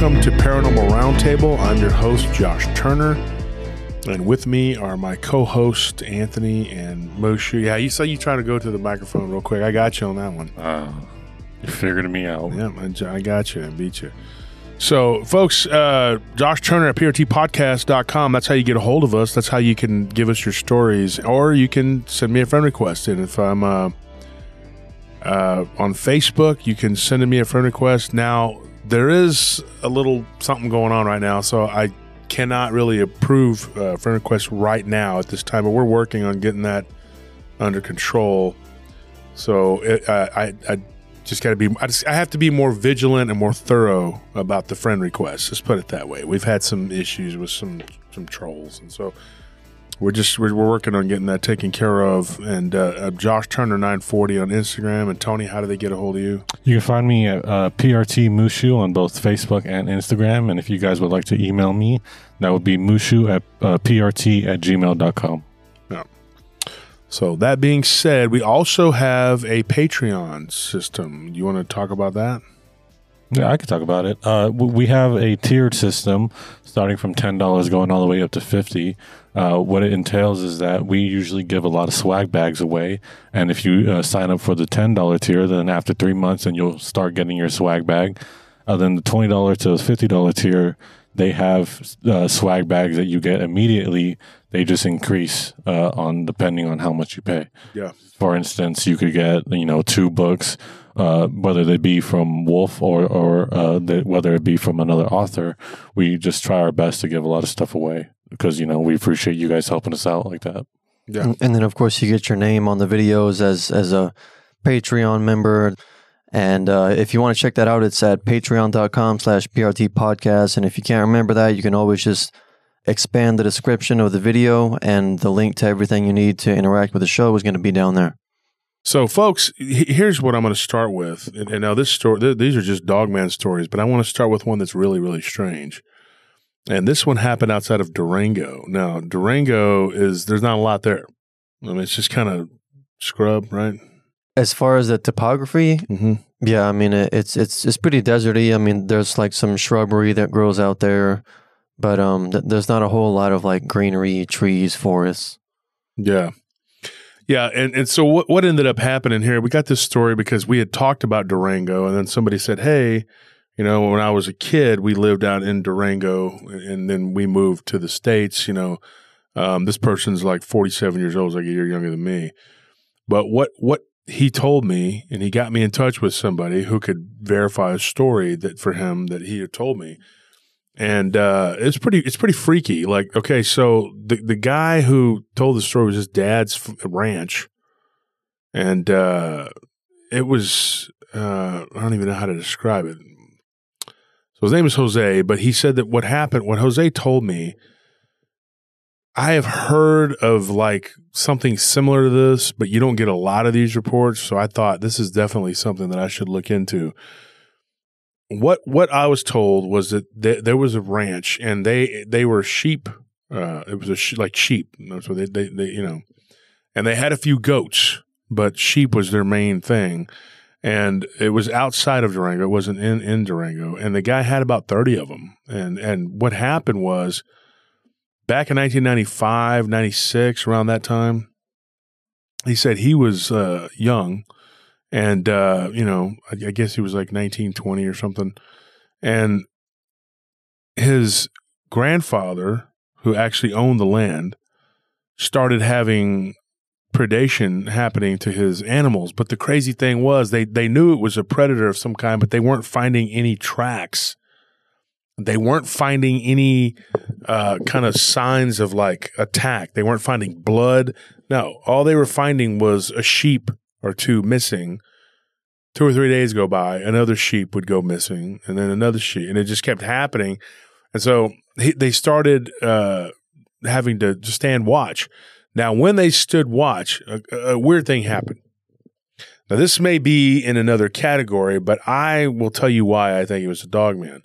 welcome to Paranormal Roundtable. I'm your host, Josh Turner, and with me are my co-host Anthony and Moshe. Yeah, you saw you trying to go to the microphone real quick. I got you on that one. Uh, you figured me out. Yeah, I, I got you. I beat you. So, folks, uh, Josh Turner at PRTpodcast.com. That's how you get a hold of us. That's how you can give us your stories, or you can send me a friend request. And if I'm uh, uh, on Facebook, you can send me a friend request. Now, there is a little something going on right now, so I cannot really approve uh, friend requests right now at this time, but we're working on getting that under control. So it, uh, I, I just got to be I, just, I have to be more vigilant and more thorough about the friend requests let's put it that way we've had some issues with some some trolls and so we're just we're, we're working on getting that taken care of and uh, uh, josh turner 940 on instagram and tony how do they get a hold of you You can find me at uh, PRT Mushu on both Facebook and Instagram. And if you guys would like to email me, that would be mushu at uh, prt at gmail.com. so that being said we also have a patreon system you want to talk about that Yeah, I could talk about it. Uh, we have a tiered system starting from ten dollars, going all the way up to fifty. Uh, what it entails is that we usually give a lot of swag bags away, and if you uh, sign up for the ten dollar tier, then after three months, then you'll start getting your swag bag. Uh, then the twenty dollar to fifty dollar tier, they have uh, swag bags that you get immediately. They just increase uh, on depending on how much you pay yeah for instance, you could get you know two books, uh, whether they be from Wolf or or uh, they, whether it be from another author. We just try our best to give a lot of stuff away because you know we appreciate you guys helping us out like that. yeah And then, of course, you get your name on the videos as as a Patreon member. And uh, if you want to check that out, it's at patreon.com slash PRT podcast. And if you can't remember that, you can always just expand the description of the video and the link to everything you need to interact with the show is going to be down there. So, folks, here's what I'm going to start with. And, and now, this story, th- these are just Dogman stories, but I want to start with one that's really, really strange. And this one happened outside of Durango. Now, Durango is there's not a lot there. I mean, it's just kind of scrub, right? As far as the topography, Mm-hmm. yeah, I mean, it, it's it's it's pretty deserty. I mean, there's like some shrubbery that grows out there, but um, th- there's not a whole lot of like greenery, trees, forests. Yeah. Yeah, and, and so what what ended up happening here? We got this story because we had talked about Durango, and then somebody said, "Hey, you know, when I was a kid, we lived out in Durango, and then we moved to the states. You know, um, this person's like forty seven years old, he's like a year younger than me. But what what he told me, and he got me in touch with somebody who could verify a story that for him that he had told me." and uh, it's pretty it's pretty freaky. Like, okay, so the the guy who told the story was his dad's ranch, and uh, it was uh, I don't even know how to describe it. So his name is Jose, but he said that what happened, what Jose told me, I have heard of like something similar to this, but you don't get a lot of these reports. So I thought this is definitely something that I should look into what what I was told was that th- there was a ranch and they they were sheep. Uh, it was a sh- like sheep. So they, they they you know, and they had a few goats, but sheep was their main thing. And it was outside of Durango. It wasn't in in Durango. And the guy had about thirty of them. And and what happened was, back in 1995, 96, around that time, he said he was uh, young and uh, you know, I, I guess he was like 19, 20 or something. And his grandfather, who actually owned the land, started having predation happening to his animals. But the crazy thing was they they knew it was a predator of some kind, but they weren't finding any tracks. They weren't finding any uh, kind of signs of like attack. They weren't finding blood. No, all they were finding was a sheep or two missing. Two or three days go by, another sheep would go missing, and then another sheep, and it just kept happening. And so he, they started uh, having to stand watch. Now, when they stood watch, a, a weird thing happened. Now, this may be in another category, but I will tell you why I think it was a dog man.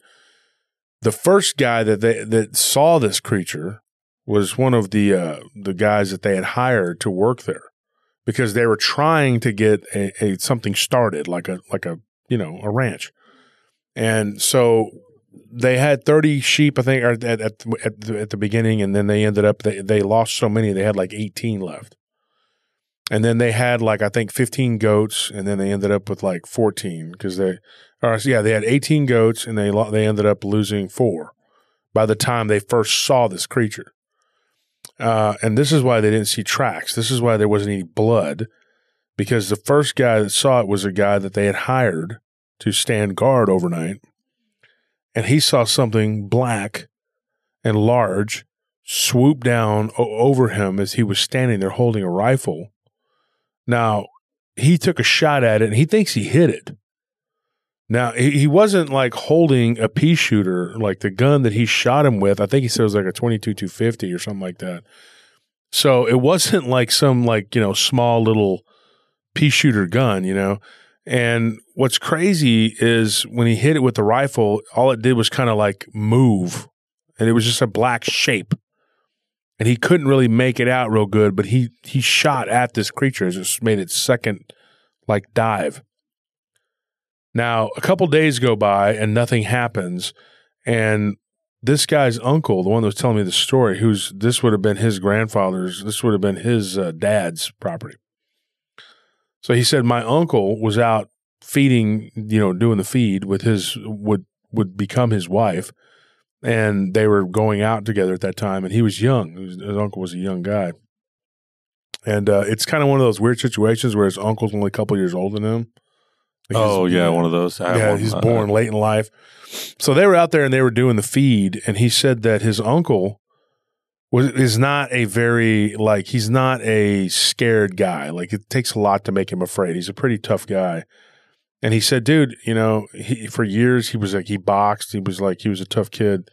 The first guy that they that saw this creature was one of the uh, the guys that they had hired to work there because they were trying to get a, a something started like a like a you know a ranch and so they had 30 sheep, I think, at, at, at, the, at the beginning, and then they ended up, they, they lost so many, they had like 18 left. And then they had like, I think, 15 goats, and then they ended up with like 14 because they, or yeah, they had 18 goats, and they, they ended up losing four by the time they first saw this creature. Uh, and this is why they didn't see tracks. This is why there wasn't any blood because the first guy that saw it was a guy that they had hired to stand guard overnight and he saw something black and large swoop down o- over him as he was standing there holding a rifle. Now, he took a shot at it and he thinks he hit it. Now, he, he wasn't like holding a pea shooter, like the gun that he shot him with. I think he said it was like a 22 250 or something like that. So it wasn't like some like, you know, small little pea shooter gun, you know. And what's crazy is when he hit it with the rifle, all it did was kind of like move, and it was just a black shape. And he couldn't really make it out real good, but he he shot at this creature. It just made its second like dive. Now a couple days go by and nothing happens, and this guy's uncle, the one that was telling me the story, who's this would have been his grandfather's, this would have been his uh, dad's property. So he said my uncle was out feeding, you know, doing the feed with his would would become his wife, and they were going out together at that time. And he was young; his, his uncle was a young guy, and uh, it's kind of one of those weird situations where his uncle's only a couple years older than him. Like Oh yeah, one of those. I yeah, he's born late in life. So they were out there and they were doing the feed, and he said that his uncle was is not a very like he's not a scared guy. Like it takes a lot to make him afraid. He's a pretty tough guy. And he said, dude, you know, he, for years he was like he boxed. He was like he was a tough kid.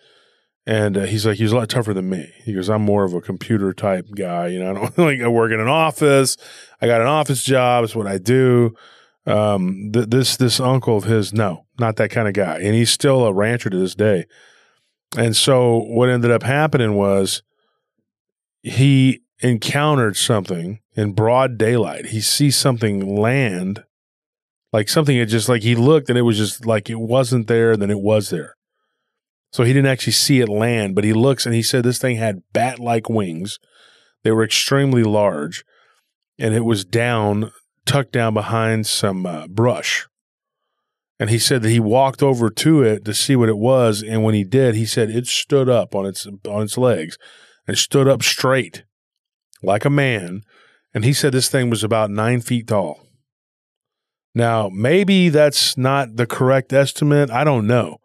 And uh, he's like, he's a lot tougher than me. He goes, I'm more of a computer type guy. You know, I don't like I work in an office. I got an office job. It's what I do um th- this this uncle of his no not that kind of guy and he's still a rancher to this day and so what ended up happening was he encountered something in broad daylight he sees something land like something it just like he looked and it was just like it wasn't there then it was there so he didn't actually see it land but he looks and he said this thing had bat like wings they were extremely large and it was down tucked down behind some uh, brush. And he said that he walked over to it to see what it was, and when he did, he said it stood up on its on its legs and stood up straight like a man. And he said this thing was about nine feet tall. Now, maybe that's not the correct estimate. I don't know.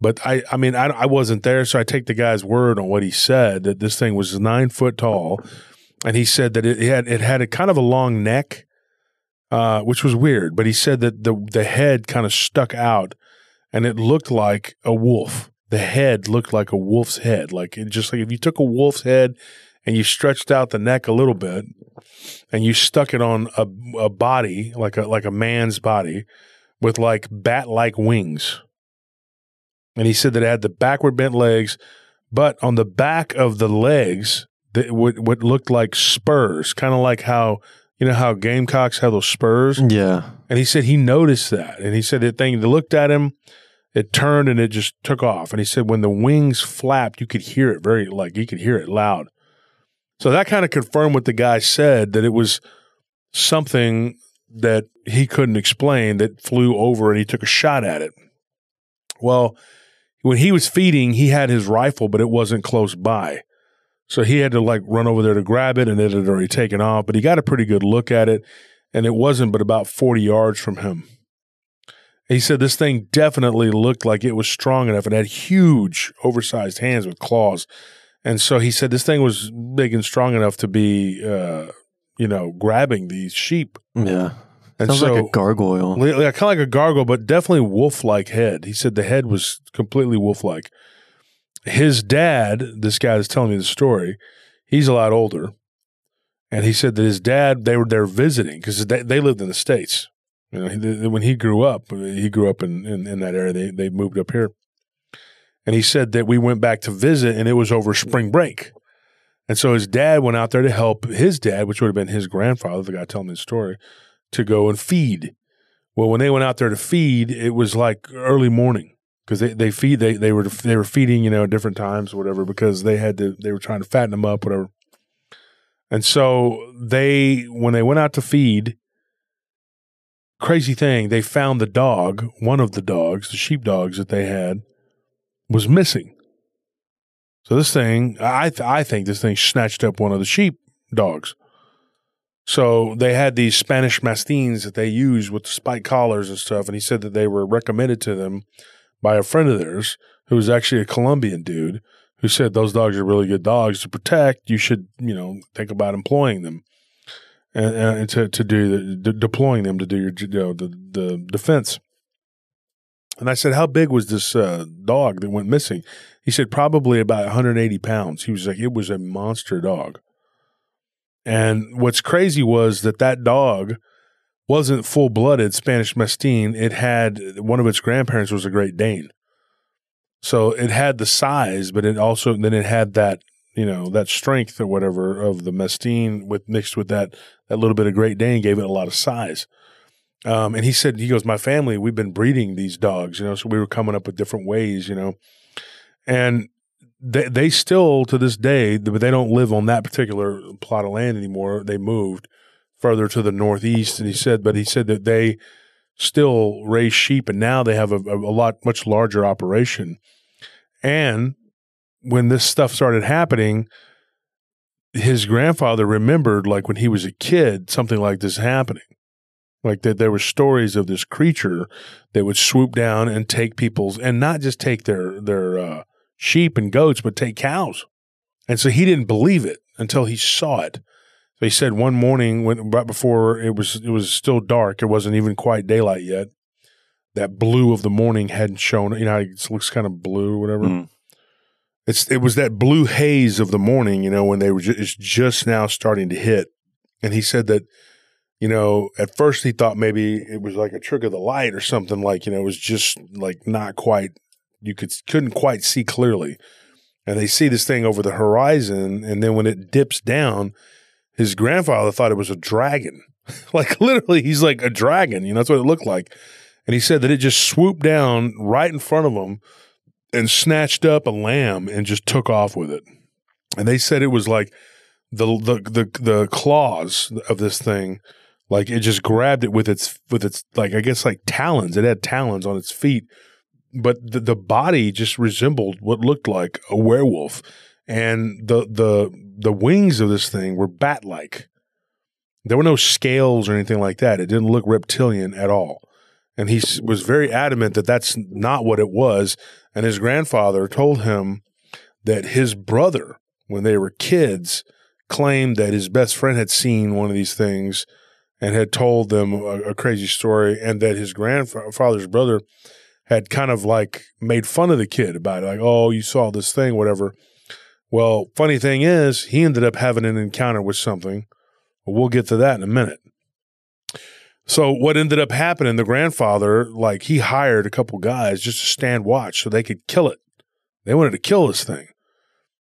But I, I mean, I, I wasn't there, so I take the guy's word on what he said that this thing was nine foot tall, and he said that it had it had a kind of a long neck, uh, which was weird. But he said that the the head kind of stuck out, and it looked like a wolf. The head looked like a wolf's head, like it just like if you took a wolf's head and you stretched out the neck a little bit, and you stuck it on a, a body like a like a man's body with like bat like wings. And he said that it had the backward bent legs, but on the back of the legs, that what what looked like spurs, kind of like how you know how gamecocks have those spurs. Yeah. And he said he noticed that, and he said the thing. They looked at him, it turned and it just took off. And he said when the wings flapped, you could hear it very like you could hear it loud. So that kind of confirmed what the guy said that it was something that he couldn't explain that flew over and he took a shot at it. Well, when he was feeding, he had his rifle, but it wasn't close by. So he had to like run over there to grab it and it had already taken off, but he got a pretty good look at it and it wasn't but about 40 yards from him. He said this thing definitely looked like it was strong enough. and had huge, oversized hands with claws. And so he said this thing was big and strong enough to be, uh, you know, grabbing these sheep. Yeah. And Sounds so, like a gargoyle. yeah, kind of like a gargoyle, but definitely wolf-like head. He said the head was completely wolf-like. His dad, this guy is telling me the story, he's a lot older, and he said that his dad they were there visiting because they, they lived in the states. You know, he, when he grew up, he grew up in, in, in that area. They they moved up here, and he said that we went back to visit, and it was over spring break. And so his dad went out there to help his dad, which would have been his grandfather, the guy telling the story, to go and feed. Well, when they went out there to feed, it was like early morning. because they, they feed they they were they were feeding you know at different times whatever because they had to they were trying to fatten them up whatever. And so they when they went out to feed, crazy thing they found the dog one of the dogs the sheep dogs that they had was missing. So this thing I th- I think this thing snatched up one of the sheep dogs. So they had these Spanish mastines that they use with the spike collars and stuff, and he said that they were recommended to them by a friend of theirs who was actually a Colombian dude who said those dogs are really good dogs to protect. You should, you know, think about employing them and, and to to do the de- deploying them to do your you know, the the defense. And I said, how big was this uh, dog that went missing? He said probably about 180 pounds. He was like, it was a monster dog. And what's crazy was that that dog wasn't full blooded Spanish Mastine. It had one of its grandparents was a Great Dane. So it had the size, but it also then it had that you know that strength or whatever of the Mastine with mixed with that that little bit of Great Dane gave it a lot of size. Um, and he said he goes, my family we've been breeding these dogs, you know, so we were coming up with different ways, you know, and they they still to this day, but they don't live on that particular plot of land anymore. They moved further to the northeast, and he said, but he said that they still raise sheep, and now they have a, a lot much larger operation. And when this stuff started happening, his grandfather remembered, like when he was a kid, something like this happening. Like that, there were stories of this creature that would swoop down and take people's, and not just take their their uh, sheep and goats, but take cows. And so he didn't believe it until he saw it. So he said one morning, when right before it was it was still dark, it wasn't even quite daylight yet. That blue of the morning hadn't shown. You know, it looks kind of blue, or whatever. Mm. It's it was that blue haze of the morning. You know, when they were ju- it's just now starting to hit. And he said that, you know, at first he thought maybe it was like a trick of the light or something. Like you know, it was just like not quite. You could couldn't quite see clearly. And they see this thing over the horizon, and then when it dips down, his grandfather thought it was a dragon. like literally, he's like a dragon. You know, that's what it looked like. And he said that it just swooped down right in front of him and snatched up a lamb and just took off with it. And they said it was like the the the, the claws of this thing, like it just grabbed it with its with its like I guess like talons. It had talons on its feet, but the, the body just resembled what looked like a werewolf, and the the the wings of this thing were bat like. There were no scales or anything like that. It didn't look reptilian at all. And he was very adamant that that's not what it was. And his grandfather told him that his brother, when they were kids, claimed that his best friend had seen one of these things and had told them a, a crazy story, and that his grandfather's brother had kind of like made fun of the kid about it, like, oh, you saw this thing, whatever. Well, funny thing is, he ended up having an encounter with something. We'll get to that in a minute. So what ended up happening, the grandfather, like he hired a couple guys just to stand watch so they could kill it. They wanted to kill this thing.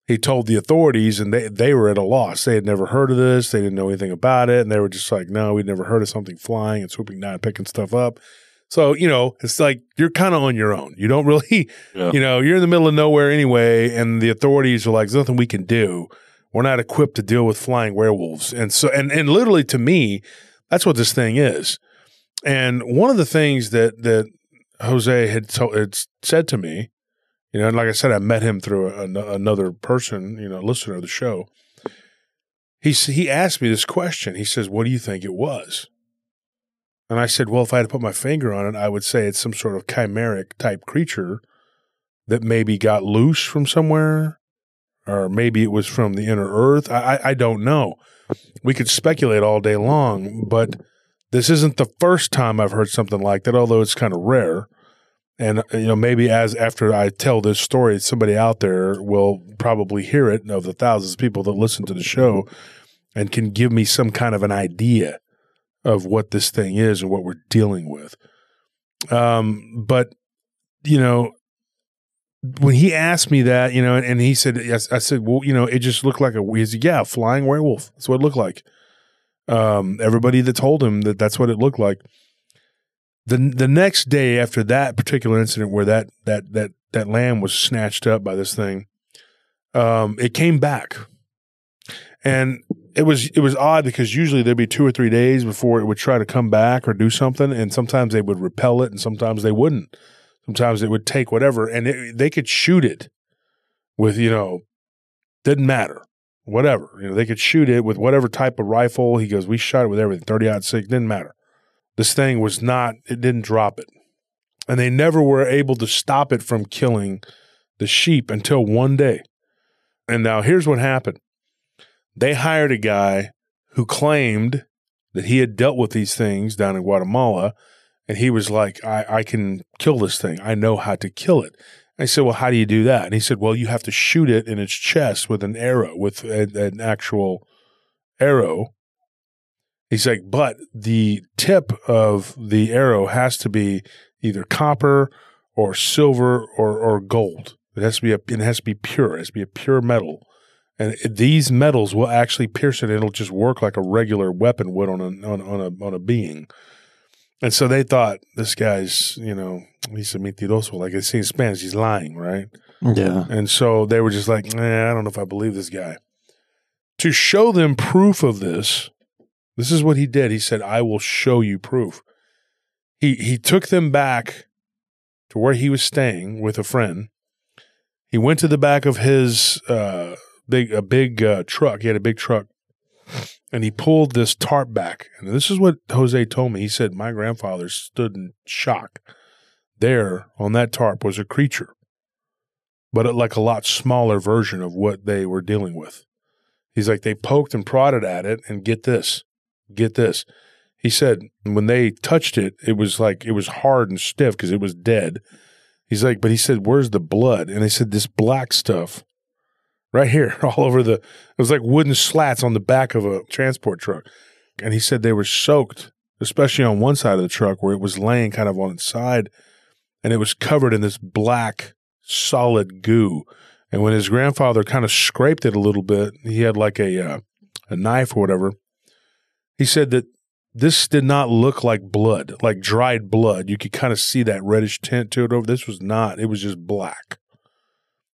He told the authorities and they, they were at a loss. They had never heard of this. They didn't know anything about it. And they were just like, no, we'd never heard of something flying and swooping down and picking stuff up. So, you know, it's like you're kind of on your own. You don't really, Yeah. you know, you're in the middle of nowhere anyway. And the authorities are like, there's nothing we can do. We're not equipped to deal with flying werewolves. And so, and, and literally to me, that's what this thing is. And one of the things that, that Jose had, to, had said to me, you know, and like I said, I met him through another person, you know, listener of the show. He he asked me this question. He says, "What do you think it was?" And I said, "Well, if I had to put my finger on it, I would say it's some sort of chimeric type creature that maybe got loose from somewhere, or maybe it was from the inner earth. I I, I don't know. We could speculate all day long, but this isn't the first time I've heard something like that. Although it's kind of rare." And uh, you know maybe as after I tell this story, somebody out there will probably hear it of the thousands of people that listen to the show, and can give me some kind of an idea of what this thing is and what we're dealing with. Um, but you know, when he asked me that, you know, and, and he said, yes, I said, well, you know, it just looked like a, he said, yeah, a flying werewolf. That's what it looked like. Um, everybody that told him that that's what it looked like. The the next day after that particular incident where that that that that lamb was snatched up by this thing, um, it came back, and it was it was odd because usually there'd be two or three days before it would try to come back or do something, and sometimes they would repel it, and sometimes they wouldn't. Sometimes it would take whatever, and it, they could shoot it with you know, didn't matter, whatever. You know, they could shoot it with whatever type of rifle. He goes, we shot it with everything, thirty aught six, didn't matter. This thing was not, it didn't drop it, and they never were able to stop it from killing the sheep until one day. And now here's what happened: they hired a guy who claimed that he had dealt with these things down in Guatemala and he was like, I, I can kill this thing. I know how to kill it. I said, Well, how do you do that? And he said, Well, you have to shoot it in its chest with an arrow, with a, an actual arrow. He's like, But the tip of the arrow has to be either copper or silver or, or gold. It has to be a, it has to be pure. It has to be a pure metal. And it, these metals will actually pierce it. It'll just work like a regular weapon would on a on, on a on a being. And so they thought this guy's, you know, he's a mentiroso. Like they say in Spanish, he's lying, right? Yeah. And so they were just like, eh, I don't know if I believe this guy. To show them proof of this, this is what he did. He said, I will show you proof. He he took them back to where he was staying with a friend. He went to the back of his uh, big a big uh, truck. He had a big truck and he pulled this tarp back. And this is what Jose told me. He said, My grandfather stood in shock. There on that tarp was a creature, but like a lot smaller version of what they were dealing with. He's like, they poked and prodded at it, and get this, get this. He said, when they touched it, it was like, it was hard and stiff because it was dead. He's like, but he said, where's the blood? And they said, this black stuff right here, all over the. It was like wooden slats on the back of a transport truck, and he said they were soaked, especially on one side of the truck where it was laying kind of on its side, and it was covered in this black solid goo. And when his grandfather kind of scraped it a little bit, he had like a uh, a knife or whatever. He said that this did not look like blood, like dried blood. You could kind of see that reddish tint to it over. This was not. It was just black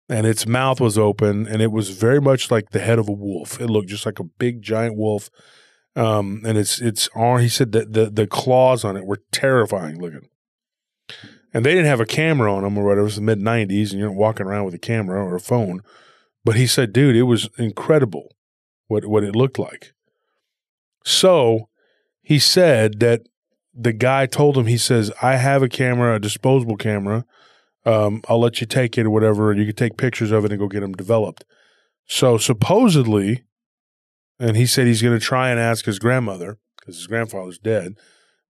and its mouth was open and it was very much like the head of a wolf. It looked just like a big giant wolf. Um, and its its arm he said that the the claws on it were terrifying looking. And they didn't have a camera on them or whatever. It was the mid nineties and you're not walking around with a camera or a phone. But he said, dude, it was incredible what what it looked like. So he said that the guy told him, he says, I have a camera, a disposable camera um, I'll let you take it or whatever, and you can take pictures of it and go get them developed. So supposedly, and he said he's going to try and ask his grandmother because his grandfather's dead,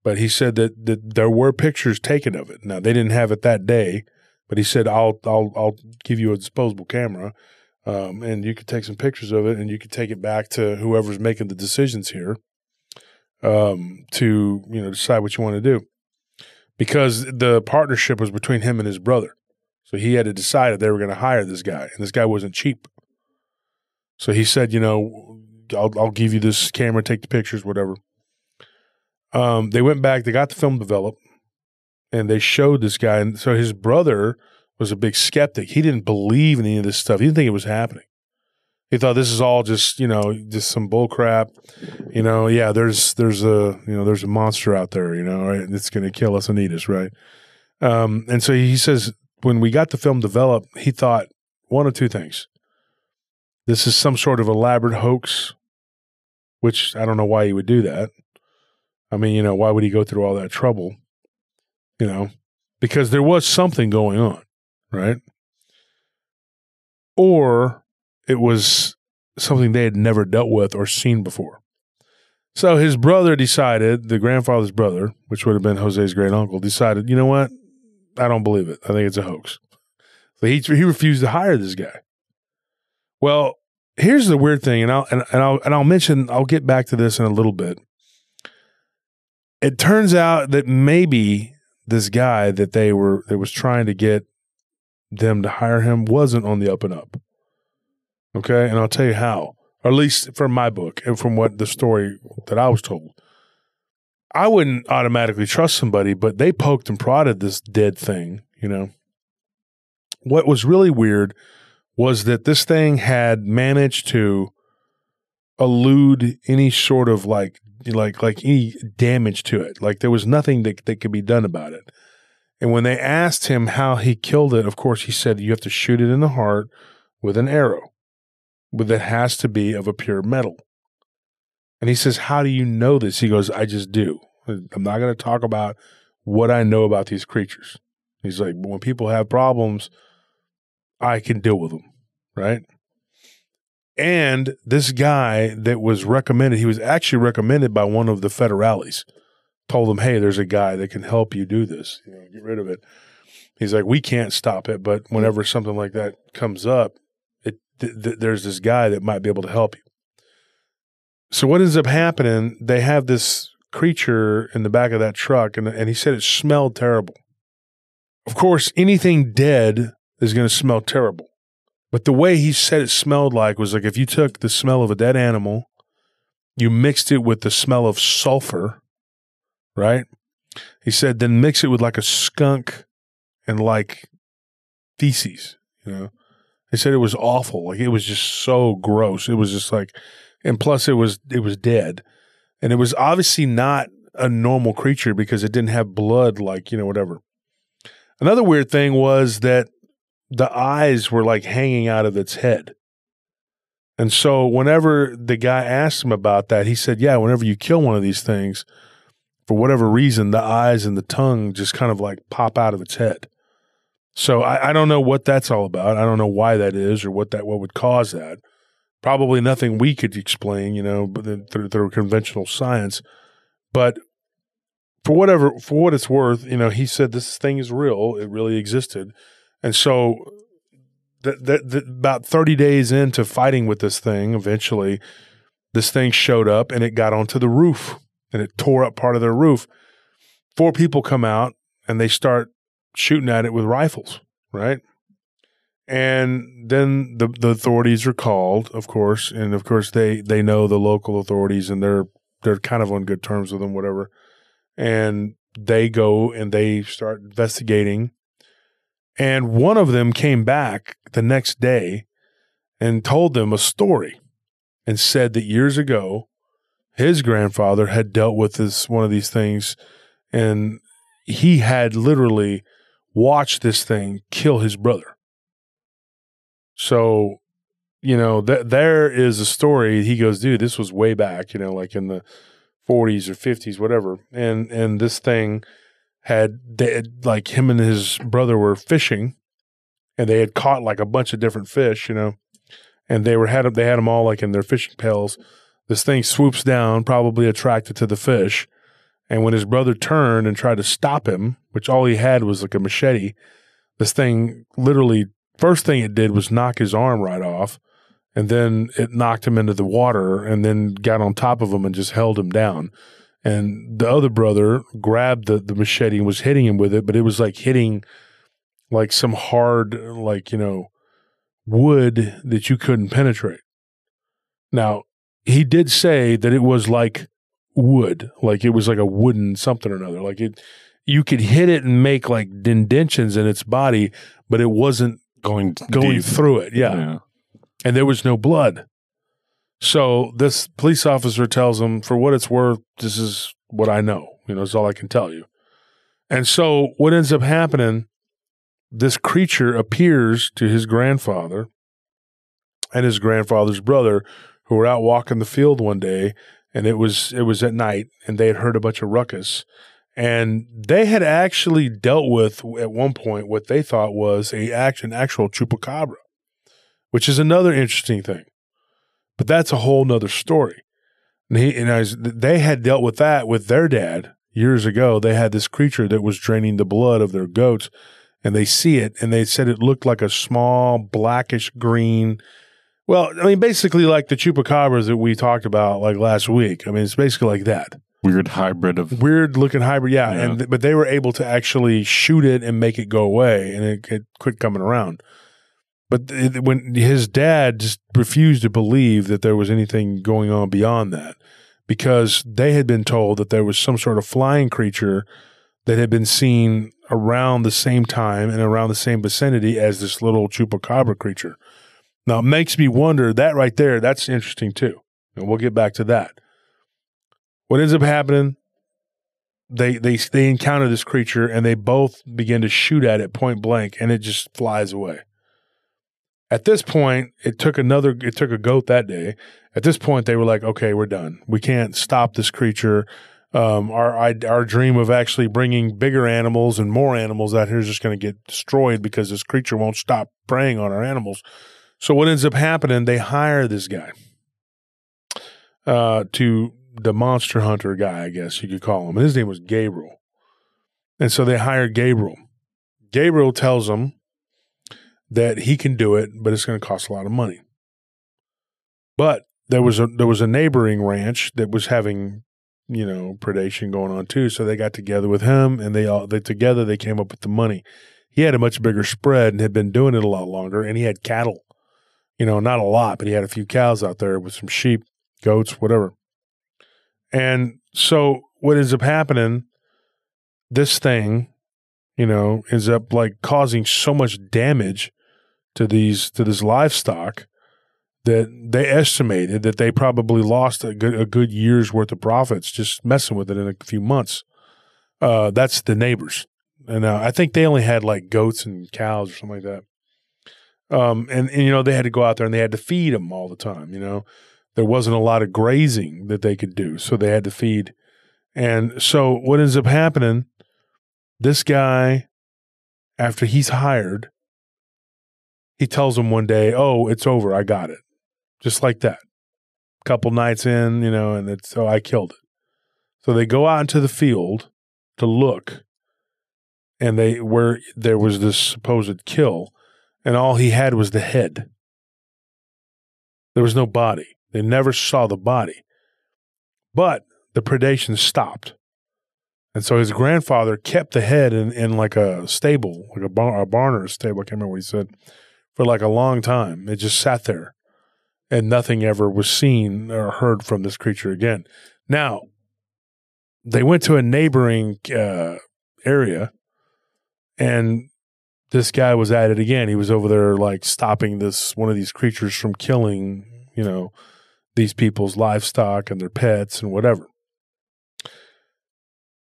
but he said that, that there were pictures taken of it. Now they didn't have it that day, but he said I'll I'll I'll give you a disposable camera, um, and you could take some pictures of it, and you could take it back to whoever's making the decisions here, um, to you know decide what you want to do because the partnership was between him and his brother. So he had to decide if they were going to hire this guy, and this guy wasn't cheap. So he said, you know, I'll, I'll give you this camera, take the pictures, whatever. Um, they went back, they got the film developed, and they showed this guy. And so his brother was a big skeptic. He didn't believe in any of this stuff. He didn't think it was happening. He thought this is all just, you know, just some bull crap. You know, yeah, there's there's a you know there's a monster out there, you know, right? It's going to kill us and eat us, right? Um, and so he says when we got the film developed, he thought one of two things. This is some sort of elaborate hoax, which I don't know why he would do that. I mean, you know, why would he go through all that trouble? You know, because there was something going on, right? Or it was something they had never dealt with or seen before. So his brother decided, the grandfather's brother, which would have been Jose's great uncle, decided, you know what? I don't believe it. I think it's a hoax. So he he refused to hire this guy. Well, here's the weird thing, and I'll and, and I'll and I'll mention I'll get back to this in a little bit. It turns out that maybe this guy that they were that was trying to get them to hire him wasn't on the up and up. Okay. And I'll tell you how, or at least from my book and from what the story that I was told. I wouldn't automatically trust somebody, but they poked and prodded this dead thing, you know. What was really weird was that this thing had managed to elude any sort of like like like any damage to it. Like there was nothing that, that could be done about it. And when they asked him how he killed it, of course he said you have to shoot it in the heart with an arrow, but that has to be of a pure metal. And he says, How do you know this? He goes, I just do. I'm not going to talk about what I know about these creatures. He's like, when people have problems, I can deal with them, right? And this guy that was recommended, he was actually recommended by one of the federales, told him, Hey, there's a guy that can help you do this, you know, get rid of it. He's like, We can't stop it, but whenever something like that comes up, it, th- th- there's this guy that might be able to help you. So what ends up happening? They have this creature in the back of that truck, and and he said it smelled terrible. Of course, anything dead is going to smell terrible. But the way he said it smelled like was like if you took the smell of a dead animal, you mixed it with the smell of sulfur, right? He said then mix it with like a skunk and like feces, you know. He said it was awful. Like it was just so gross. It was just like and plus it was it was dead. And it was obviously not a normal creature because it didn't have blood like, you know, whatever. Another weird thing was that the eyes were like hanging out of its head. And so whenever the guy asked him about that, he said, Yeah, whenever you kill one of these things, for whatever reason, the eyes and the tongue just kind of like pop out of its head. So I, I don't know what that's all about. I don't know why that is or what that what would cause that. Probably nothing we could explain, you know, through, through conventional science. But for whatever for what it's worth, you know, he said this thing is real. It really existed. And so, that about 30 days into fighting with this thing, eventually, this thing showed up and it got onto the roof and it tore up part of their roof. Four people come out and they start shooting at it with rifles, right? And then the the authorities are called, of course, and of course they they know the local authorities and they're they're kind of on good terms with them, whatever. And they go and they start investigating and one of them came back the next day and told them a story and said that years ago, his grandfather had dealt with this one of these things and he had literally watched this thing kill his brother. So, you know, that there is a story. He goes, dude, this was way back, you know, like in the 40s or 50s, whatever. And and this thing had they like him and his brother were fishing, and they had caught like a bunch of different fish, you know, and they were had they had them all like in their fishing pails. This thing swoops down, probably attracted to the fish, and when his brother turned and tried to stop him, which all he had was like a machete, this thing literally first thing it did was knock his arm right off and then it knocked him into the water and then got on top of him and just held him down and the other brother grabbed the, the machete and was hitting him with it, but it was like hitting like some hard, like, you know, wood that you couldn't penetrate. Now, he did say that it was like wood, like it was like a wooden something or another. Like it, you could hit it and make like indentions in its body, but it wasn't going going deep. through it. Yeah. yeah. And there was no blood. So this police officer tells him, for what it's worth, this is what I know. You know, it's all I can tell you. And so what ends up happening, this creature appears to his grandfather and his grandfather's brother, who were out walking the field one day, and it was it was at night, and they had heard a bunch of ruckus. And they had actually dealt with at one point what they thought was a act, an actual chupacabra, which is another interesting thing. But that's a whole nother story. And he and I was, they had dealt with that with their dad years ago. They had this creature that was draining the blood of their goats, and they see it, and they said it looked like a small blackish green. Well, I mean, basically like the chupacabras that we talked about like last week. I mean, it's basically like that Weird hybrid of weird looking hybrid. Yeah, Yeah. and but they were able to actually shoot it and make it go away, and it, it quit coming around. But it, when his dad just refused to believe that there was anything going on beyond that, because they had been told that there was some sort of flying creature that had been seen around the same time and around the same vicinity as this little chupacabra creature. Now, it makes me wonder that right there, that's interesting too. And we'll get back to that. What ends up happening, they, they, they encounter this creature and they both begin to shoot at it point blank and it just flies away. At this point, it took another, it took a goat that day. At this point, they were like, okay, we're done. We can't stop this creature. Um, our, our dream of actually bringing bigger animals and more animals out here is just going to get destroyed because this creature won't stop preying on our animals. So what ends up happening? They hire this guy uh, to the monster hunter guy, I guess you could call him. And his name was Gabriel. And so they hire Gabriel. Gabriel tells them that he can do it, but it's going to cost a lot of money. But there was a there was a neighboring ranch that was having you know predation going on too, so they got together with him, and they all they together they came up with the money. He had a much bigger spread and had been doing it a lot longer, and he had cattle. You know, not a lot, but he had a few cows out there with some sheep, goats, whatever. And so what ends up happening, this thing, you know, ends up like causing so much damage to these to this livestock that they estimated that they probably lost a good a good year's worth of profits just messing with it in a few months. Uh, that's the neighbors, and uh, I think they only had like goats and cows or something like that. Um, and, and you know they had to go out there and they had to feed them all the time. You know, there wasn't a lot of grazing that they could do, so they had to feed. And so what ends up happening? This guy, after he's hired, he tells them one day, "Oh, it's over. I got it." Just like that. A Couple nights in, you know, and it's oh, I killed it. So they go out into the field to look, and they where there was this supposed kill, and all he had was the head. There was no body. They never saw the body, but the predation stopped. And so his grandfather kept the head in, in like a stable, like a, bar, a barn or a stable. I can't remember what he said for like a long time. It just sat there and nothing ever was seen or heard from this creature again. Now, they went to a neighboring uh, area and this guy was at it again. He was over there like stopping this one of these creatures from killing, you know, these people's livestock and their pets and whatever.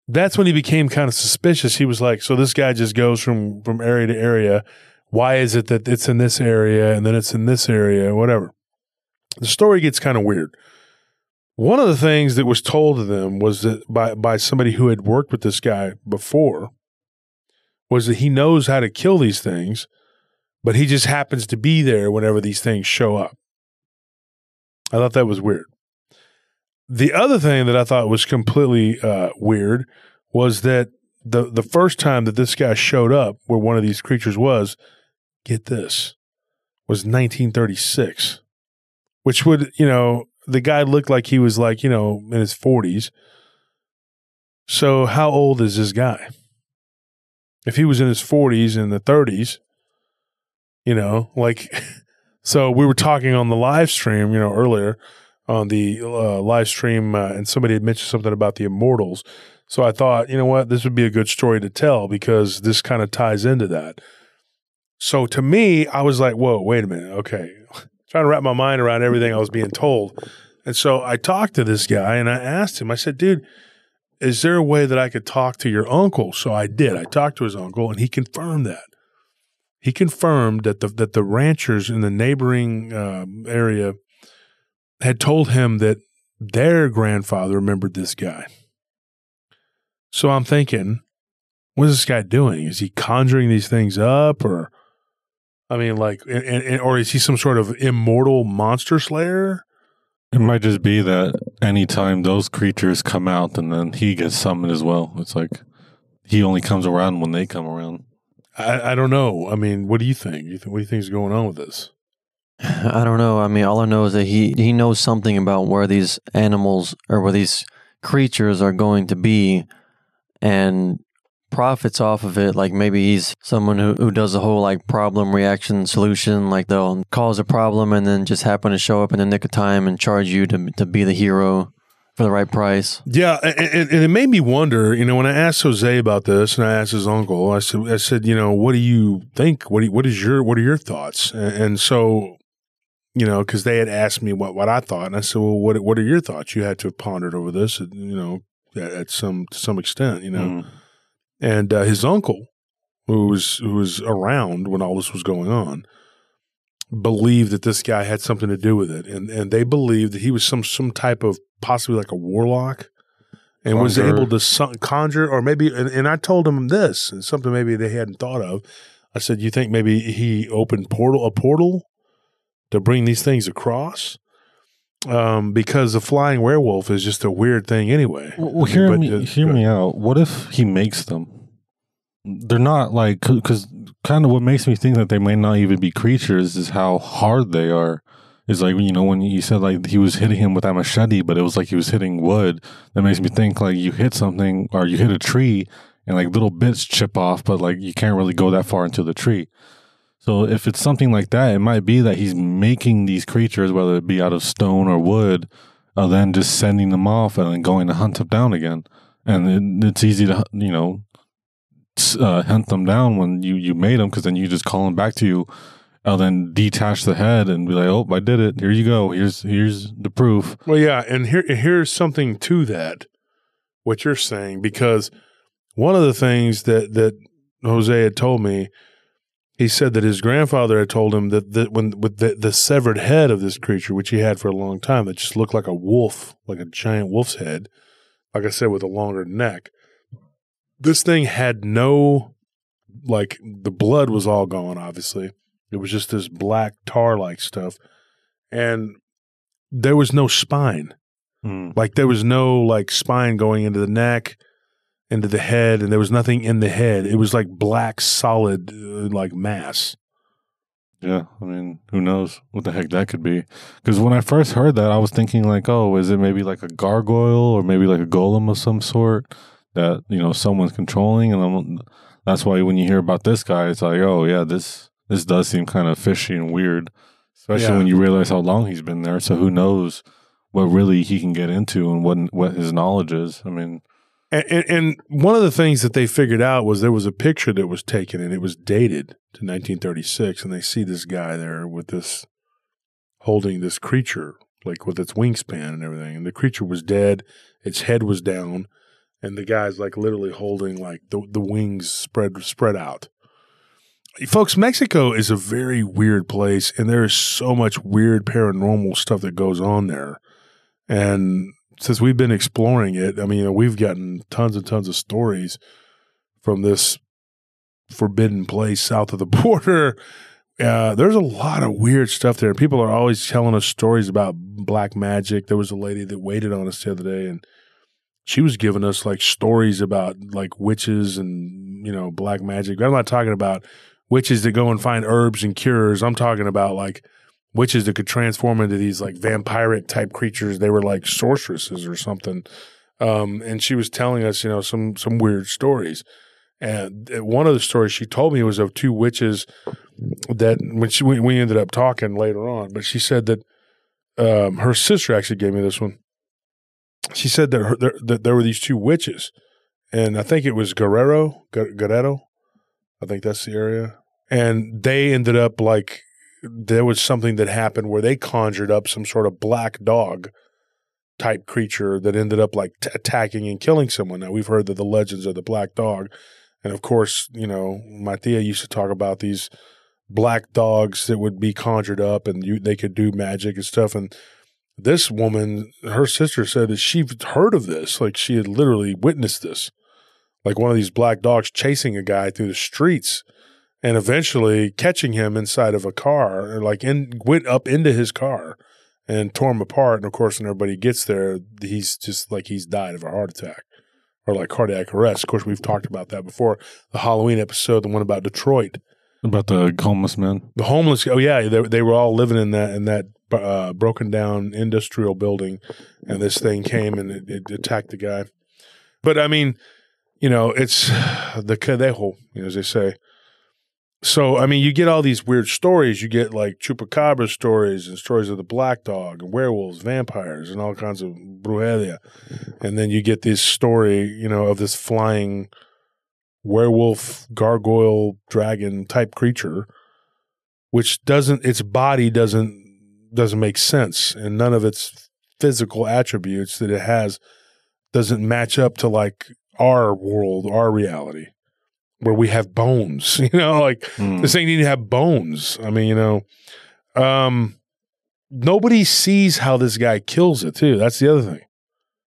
That's when he became kind of suspicious. He was like, so this guy just goes from from area to area why is it that it's in this area and then it's in this area, whatever. The story gets kind of weird. One of the things that was told to them was that by, by somebody who had worked with this guy before was that he knows how to kill these things, but he just happens to be there whenever these things show up. I thought that was weird. The other thing that I thought was completely uh, weird was that the the first time that this guy showed up where one of these creatures was, get this, was 1936, which would, you know, the guy looked like he was like, you know, in his 40s. So how old is this guy? If he was in his 40s and the 30s, you know, like, so we were talking on the live stream, you know, earlier on the uh, live stream, uh, and somebody had mentioned something about the immortals. So I thought, you know what, this would be a good story to tell because this kind of ties into that. So to me, I was like, whoa, wait a minute. Okay. Trying to wrap my mind around everything I was being told. And so I talked to this guy and I asked him, I said, dude, is there a way that I could talk to your uncle? So I did. I talked to his uncle and he confirmed that. He confirmed that the that the ranchers in the neighboring um, area had told him that their grandfather remembered this guy. So I'm thinking, what is this guy doing? Is he conjuring these things up or I mean, like, and, and, or is he some sort of immortal monster slayer? It might just be that anytime those creatures come out, and then he gets summoned as well. It's like he only comes around when they come around. I, I don't know. I mean, what do you think? You think what do you think is going on with this? I don't know. I mean, all I know is that he he knows something about where these animals or where these creatures are going to be, and profits off of it. Like maybe he's someone who, who does a whole like problem reaction solution. Like they'll cause a problem and then just happen to show up in the nick of time and charge you to to be the hero for the right price. Yeah, and, and, and it made me wonder. You know, when I asked Jose about this, and I asked his uncle, I said, I said, you know, what do you think? What do you, what is your what are your thoughts? And, and so, you know, because they had asked me what what I thought, and I said, well, what what are your thoughts? You had to have pondered over this, you know, at, at some to some extent, you know. Mm. And uh, his uncle, who was who was around when all this was going on, believed that this guy had something to do with it, and and they believed that he was some some type of possibly like a warlock, and was able to son- conjure, or maybe. And, and I told him this, and something maybe they hadn't thought of. I said, "You think maybe he opened portal a portal to bring these things across?" Um, because the flying werewolf is just a weird thing anyway. Well, well, hear But, me, uh, hear me out. What if he makes them? They're not like because kind of what makes me think that they may not even be creatures is how hard they are. Is like you know when you said like he was hitting him with that machete, but it was like he was hitting wood. That makes me think like you hit something or you hit a tree and like little bits chip off, but like you can't really go that far into the tree. So if it's something like that, it might be that he's making these creatures, whether it be out of stone or wood, and then just sending them off and then going to hunt them down again. And it, it's easy to you know uh, hunt them down when you you made them because then you just call them back to you, and then detach the head and be like, oh, I did it. Here you go. Here's here's the proof. Well, yeah, and here here's something to that, what you're saying, because one of the things that that Jose had told me, he said that his grandfather had told him that, that when with the, the severed head of this creature, which he had for a long time, that just looked like a wolf, like a giant wolf's head, like I said, with a longer neck. This thing had no, like the blood was all gone. Obviously, it was just this black tar like stuff, and there was no spine. Mm. Like there was no like spine going into the neck, into the head, and there was nothing in the head. It was like black, solid, uh, like mass. Yeah, I mean, who knows what the heck that could be? Because when I first heard that, I was thinking like, oh, is it maybe like a gargoyle or maybe like a golem of some sort that you know someone's controlling? And I'm, that's why when you hear about this guy, it's like, oh yeah, this this does seem kind of fishy and weird, especially Yeah. when you realize how long he's been there. So who knows what really he can get into and what what his knowledge is? I mean, And, and, and one of the things that they figured out was there was a picture that was taken and it was dated to 1936, and they see this guy there with this holding this creature, like with its wingspan and everything, and the creature was dead, its head was down, and the guy's like literally holding like the the wings spread spread out. Folks, Mexico is a very weird place, and there is so much weird paranormal stuff that goes on there. And since we've been exploring it, I mean, we've gotten tons and tons of stories from this forbidden place south of the border. Uh, there's a lot of weird stuff there. People are always telling us stories about black magic. There was a lady that waited on us the other day, and she was giving us like stories about like witches and you know black magic. I'm not talking about witches that go and find herbs and cures. I'm talking about like witches that could transform into these like vampiric type creatures. They were like sorceresses or something. Um, and she was telling us, you know, some some weird stories. And one of the stories she told me was of two witches that when she we, we ended up talking later on, but she said that um, her sister actually gave me this one. She said that, her, there, that there were these two witches, and I think it was Guerrero, Guerrero, I think that's the area, and they ended up like there was something that happened where they conjured up some sort of black dog type creature that ended up like t- attacking and killing someone. Now we've heard that the legends of the black dog, and of course, you know, my tia used to talk about these black dogs that would be conjured up and you, they could do magic and stuff. And this woman, her sister said that she heard of this, like she had literally witnessed this, like one of these black dogs chasing a guy through the streets and eventually catching him inside of a car, or like in went up into his car and tore him apart. And of course, when everybody gets there, he's just like he's died of a heart attack or like cardiac arrest. Of course, we've talked about that before. The Halloween episode, the one about Detroit, about the homeless man. the homeless. Oh yeah, they they were all living in that in that uh, broken down industrial building, and this thing came and it, it attacked the guy. But I mean, you know, it's the cadejo, you know, as they say. so I mean, you get all these weird stories. You get like chupacabra stories and stories of the black dog and werewolves, vampires, and all kinds of brujeria. And then you get this story, you know, of this flying werewolf, gargoyle, dragon type creature, which doesn't its body doesn't doesn't make sense, and none of its physical attributes that it has doesn't match up to like our world, our reality where we have bones. You know, like Mm. this thing need to have bones. I mean, you know, um, nobody sees how this guy kills it too. That's the other thing.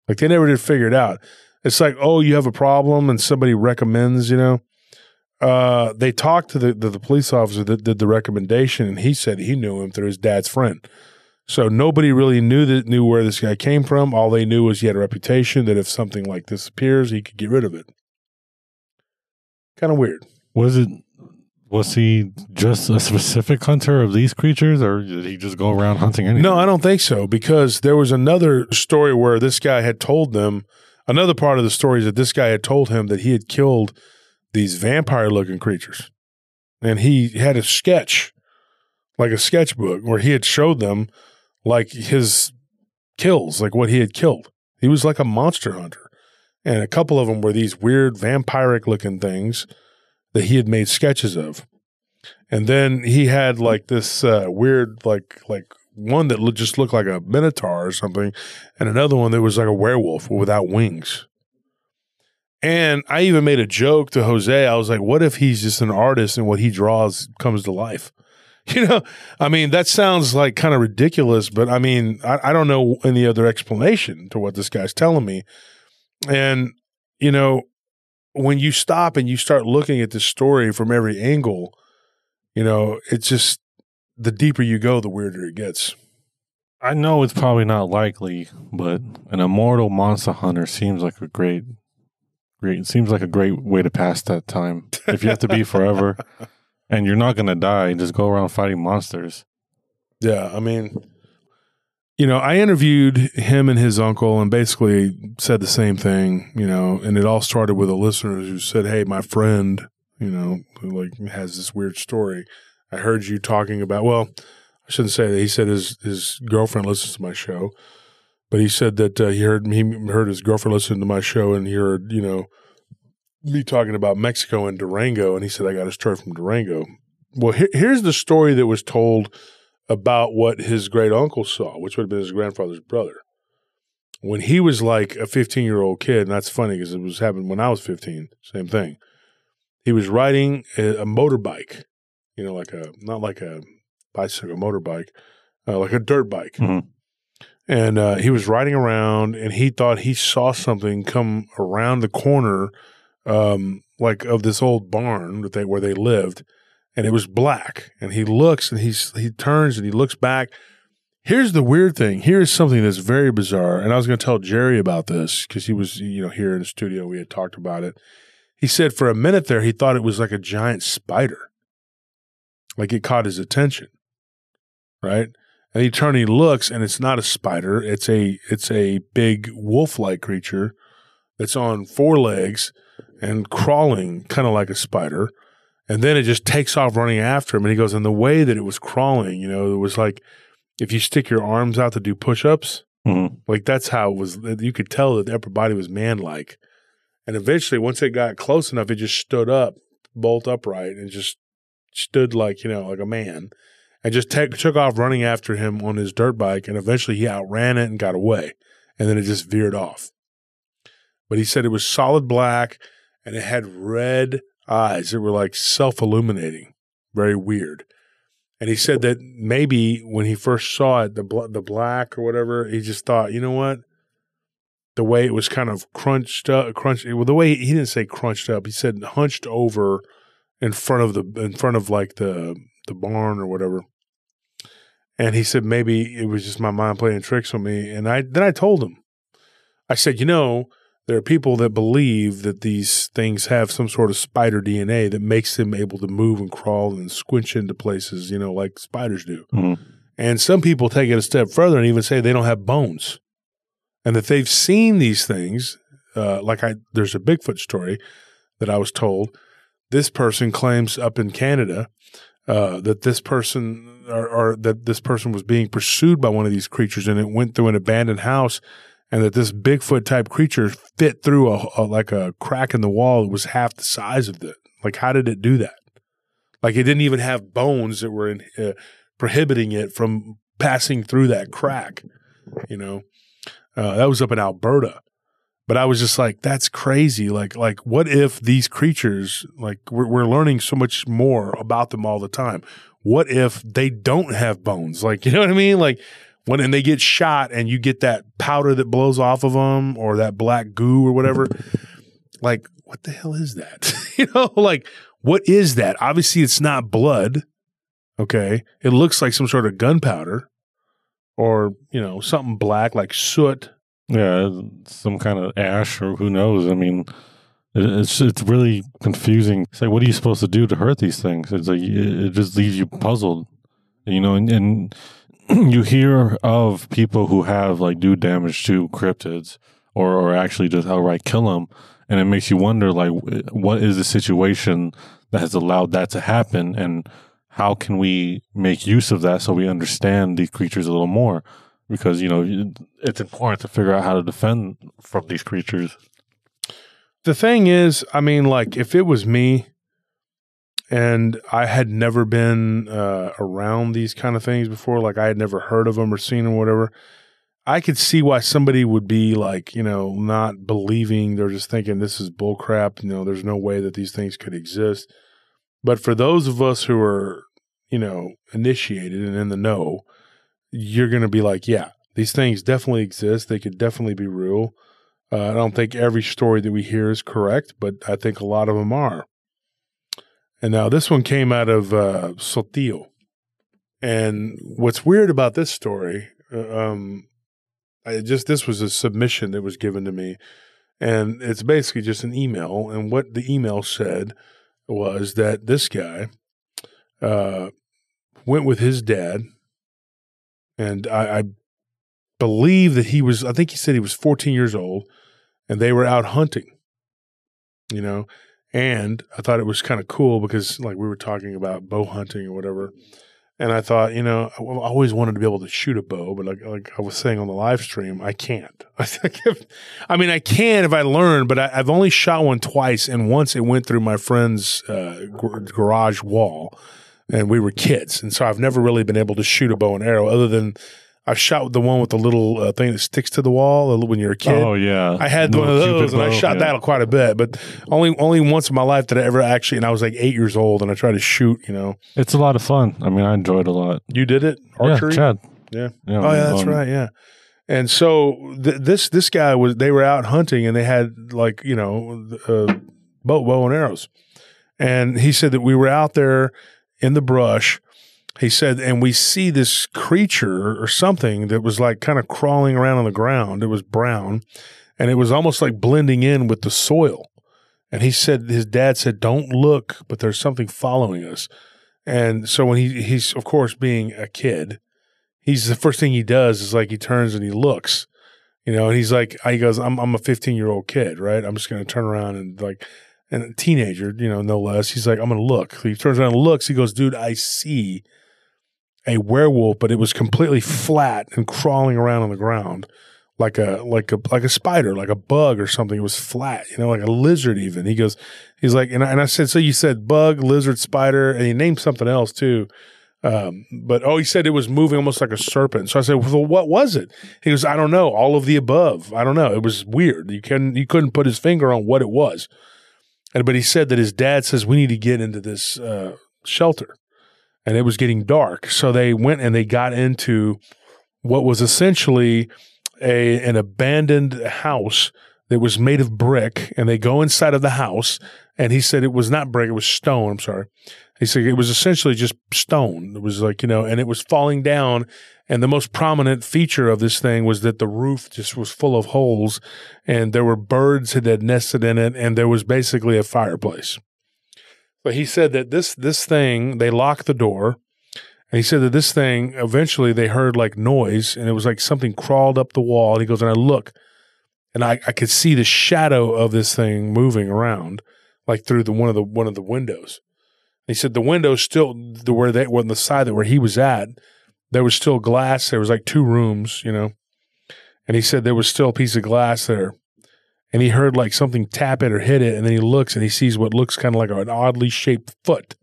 Like they never did figure it out. It's like, oh, you have a problem, and somebody recommends. You know, uh, they talked to the, the the police officer that did the recommendation, and he said he knew him through his dad's friend. So nobody really knew that knew where this guy came from. All they knew was he had a reputation that if something like this appears, he could get rid of it. Kind of weird. Was it? Was he just a specific hunter of these creatures, or did he just go around hunting anything? No, I don't think so because there was another story where this guy had told them another part of the story is that this guy had told him that he had killed these vampire looking creatures. And he had a sketch, like a sketchbook, where he had showed them like his kills, like what he had killed. He was like a monster hunter. And a couple of them were these weird vampiric looking things that he had made sketches of. And then he had like this uh, weird, like like one that just looked like a minotaur or something, and another one that was like a werewolf without wings. And I even made a joke to Jose. I was like, "What if he's just an artist and what he draws comes to life?" You know, I mean, that sounds like kind of ridiculous, but I mean, I, I don't know any other explanation to what this guy's telling me. And you know, when you stop and you start looking at this story from every angle, you know, it's just the deeper you go, the weirder it gets. I know it's probably not likely, but an immortal monster hunter seems like a great, great. It seems like a great way to pass that time. If you have to be forever, and you're not gonna die, just go around fighting monsters. Yeah, I mean, you know, I interviewed him and his uncle and basically said the same thing, you know, and it all started with a listener who said, Hey, my friend, you know, who like has this weird story. I heard you talking about, well, I shouldn't say that. He said his, his girlfriend listens to my show, but he said that uh, he heard he heard his girlfriend listen to my show and he heard, you know, me talking about Mexico and Durango. And he said, I got a story from Durango. Well, here, here's the story that was told about what his great uncle saw, which would have been his grandfather's brother. When he was like a 15 year old kid, and that's funny because it was happening when I was 15, same thing. He was riding a, a motorbike, you know, like a, not like a bicycle, motorbike, uh, like a dirt bike. Mhm. And uh, he was riding around and he thought he saw something come around the corner, um, like of this old barn that they, where they lived and it was black. And he looks and he's he turns and he looks back. Here's the weird thing. Here's something that's very bizarre. And I was going to tell Jerry about this because he was, you know, here in the studio. We had talked about it. He said for a minute there, he thought it was like a giant spider. Like it caught his attention. Right. And he and he looks and it's not a spider. It's a, it's a big wolf like creature that's on four legs and crawling kind of like a spider. And then it just takes off running after him. And he goes, and the way that it was crawling, you know, it was like if you stick your arms out to do push ups, Mhm. like that's how it was. You could tell that the upper body was man like. And eventually, once it got close enough, it just stood up, bolt upright, and just stood like, you know, like a man and just took off running after him on his dirt bike. And eventually he outran it and got away. And then it just veered off. But he said it was solid black and it had red eyes that were like self illuminating, very weird. And he said that maybe when he first saw it, the bl- the black or whatever, he just thought, you know what? The way it was kind of crunched up, crunched. Well, the way he didn't say crunched up, he said hunched over in front of the in front of like the the barn or whatever. And he said maybe it was just my mind playing tricks on me. And I then I told him, I said, you know, there are people that believe that these things have some sort of spider DNA that makes them able to move and crawl and squinch into places, you know, like spiders do. Mhm. And some people take it a step further and even say they don't have bones, and that they've seen these things. Uh, like I, there's a Bigfoot story that I was told this person claims up in Canada uh, that this person or, or that this person was being pursued by one of these creatures, and it went through an abandoned house, and that this Bigfoot type creature fit through a, a like a crack in the wall that was half the size of it. Like, how did it do that? Like, it didn't even have bones that were in, uh, prohibiting it from passing through that crack. You know, uh, that was up in Alberta. But I was just like, that's crazy. Like, like, what if these creatures, like, we're, we're learning so much more about them all the time. What if they don't have bones? Like, you know what I mean? Like, when and they get shot and you get that powder that blows off of them or that black goo or whatever. Like, what the hell is that? you know, like, what is that? Obviously, it's not blood. Okay. It looks like some sort of gunpowder or, you know, something black like soot. Yeah, some kind of ash or who knows. I mean, it's it's really confusing. It's like, what are you supposed to do to hurt these things? It's like it just leaves you puzzled, you know. And, and you hear of people who have like do damage to cryptids or or actually just outright kill them, and it makes you wonder like, what is the situation that has allowed that to happen, and how can we make use of that so we understand these creatures a little more? Because you know it's important to figure out how to defend from these creatures. The thing is, I mean, like, if it was me and I had never been uh, around these kind of things before, like, I had never heard of them or seen them, or whatever, I could see why somebody would be like, you know, not believing. They're just thinking this is bullcrap. You know, there's no way that these things could exist. But for those of us who are, you know, initiated and in the know, you're going to be like, yeah, these things definitely exist. They could definitely be real. Uh, I don't think every story that we hear is correct, but I think a lot of them are. And now this one came out of uh, Saltillo. And what's weird about this story, uh, um, I just this was a submission that was given to me, and it's basically just an email. And what the email said was that this guy uh, went with his dad, and I, I believe that he was. I think he said he was 14 years old, and they were out hunting. You know, and I thought it was kind of cool because, like, we were talking about bow hunting or whatever. And I thought, you know, I always wanted to be able to shoot a bow, but like, like I was saying on the live stream, I can't. I mean, I can if I learn, but I, I've only shot one twice, and once it went through my friend's uh, gar- garage wall, and we were kids, and so I've never really been able to shoot a bow and arrow other than I've shot the one with the little uh, thing that sticks to the wall when you're a kid. Oh yeah, I had one of those, and I shot yeah. that quite a bit, but only only once in my life did I ever actually. And I was like eight years old, and I tried to shoot. You know, It's a lot of fun. I mean, I enjoyed it a lot. you did it archery. Yeah, Chad. Yeah. Yeah, Oh yeah, that's um, right. Yeah. And so th- this this guy was they were out hunting and they had like you know uh, bow bow and arrows, and he said that we were out there in the brush. He said, and we see this creature or something that was like kind of crawling around on the ground. It was brown, and it was almost like blending in with the soil. And he said, his dad said, "Don't look, but there's something following us." And so when he he's of course being a kid, he's the first thing he does is like he turns and he looks, you know, and he's like, he goes, I'm, I'm a 15 year old kid, right? I'm just going to turn around and like, and a teenager, you know, no less. He's like, I'm going to look. He turns around and looks. He goes, dude, I see a werewolf, but it was completely flat and crawling around on the ground like a like a like a spider, like a bug or something. It was flat, you know, like a lizard even. He goes, he's like, and I, and I said, so you said bug, lizard, spider, and he named something else too. Um, but oh, he said it was moving almost like a serpent. So I said, well, what was it? He goes, I don't know. All of the above. I don't know. It was weird. You couldn't you couldn't put his finger on what it was. And but he said that his dad says we need to get into this uh, shelter, and it was getting dark. So they went and they got into what was essentially a an abandoned house that was made of brick, and they go inside of the house. And he said it was not brick; it was stone. I'm sorry. He said it was essentially just stone. It was like, you know, and it was falling down. And the most prominent feature of this thing was that the roof just was full of holes and there were birds that had nested in it. And there was basically a fireplace. But he said that this, this thing, they locked the door. And he said that this thing, eventually they heard like noise and it was like something crawled up the wall. And he goes, and I look and I, I could see the shadow of this thing moving around like through the one of the one of the windows. And He said the window still the where they on the side that where he was at, there was still glass. There was like two rooms, you know, and he said there was still a piece of glass there, and he heard like something tap it or hit it, and then he looks and he sees what looks kind of like an oddly shaped foot,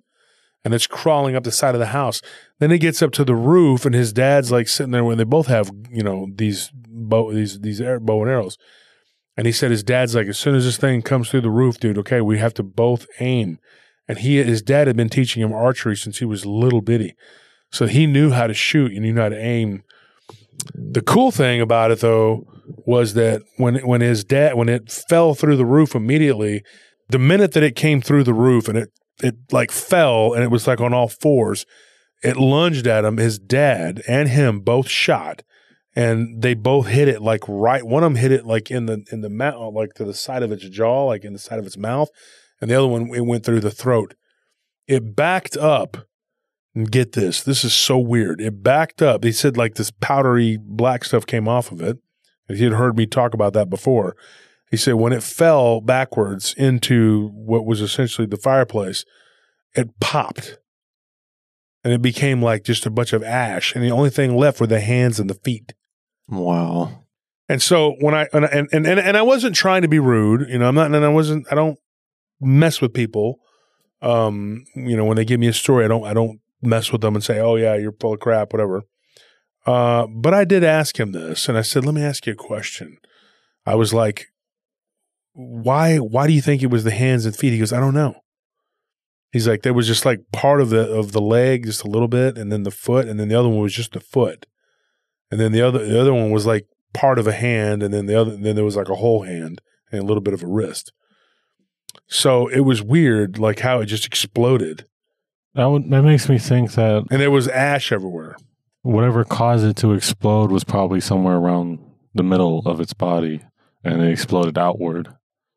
and it's crawling up the side of the house. Then he gets up to the roof, and his dad's like sitting there when they both have you know these bow these these air, bow and arrows. And he said his dad's like, as soon as this thing comes through the roof, dude, okay, we have to both aim. And he, his dad had been teaching him archery since he was little bitty. So he knew how to shoot and he knew how to aim. The cool thing about it though was that when, when his dad, when it fell through the roof immediately, the minute that it came through the roof and it, it like fell and it was like on all fours, it lunged at him. His dad and him both shot and they both hit it like right. One of them hit it like in the in the mouth, uh, like to the side of its jaw, like in the side of its mouth, and the other one it went through the throat. It backed up. And get this, this is so weird. It backed up. They said like this powdery black stuff came off of it. If you had heard me talk about that before, he said when it fell backwards into what was essentially the fireplace, it popped and it became like just a bunch of ash. And the only thing left were the hands and the feet. Wow. And so when I and and and, and I wasn't trying to be rude, you know, I'm not, and I wasn't, I don't mess with people. Um, you know, when they give me a story, I don't, I don't mess with them and say, "Oh yeah, you're full of crap," whatever. Uh, but I did ask him this, and I said, "Let me ask you a question." I was like, "Why? Why do you think it was the hands and feet?" He goes, "I don't know." He's like, "There was just like part of the of the leg, just a little bit, and then the foot, and then the other one was just the foot." and then the other the other one was like part of a hand, and then the other then there was like a whole hand and a little bit of a wrist. So it was weird, like how it just exploded, That would, that makes me think that and there was ash everywhere. whatever caused it to explode was probably somewhere around the middle of its body, and it exploded outward.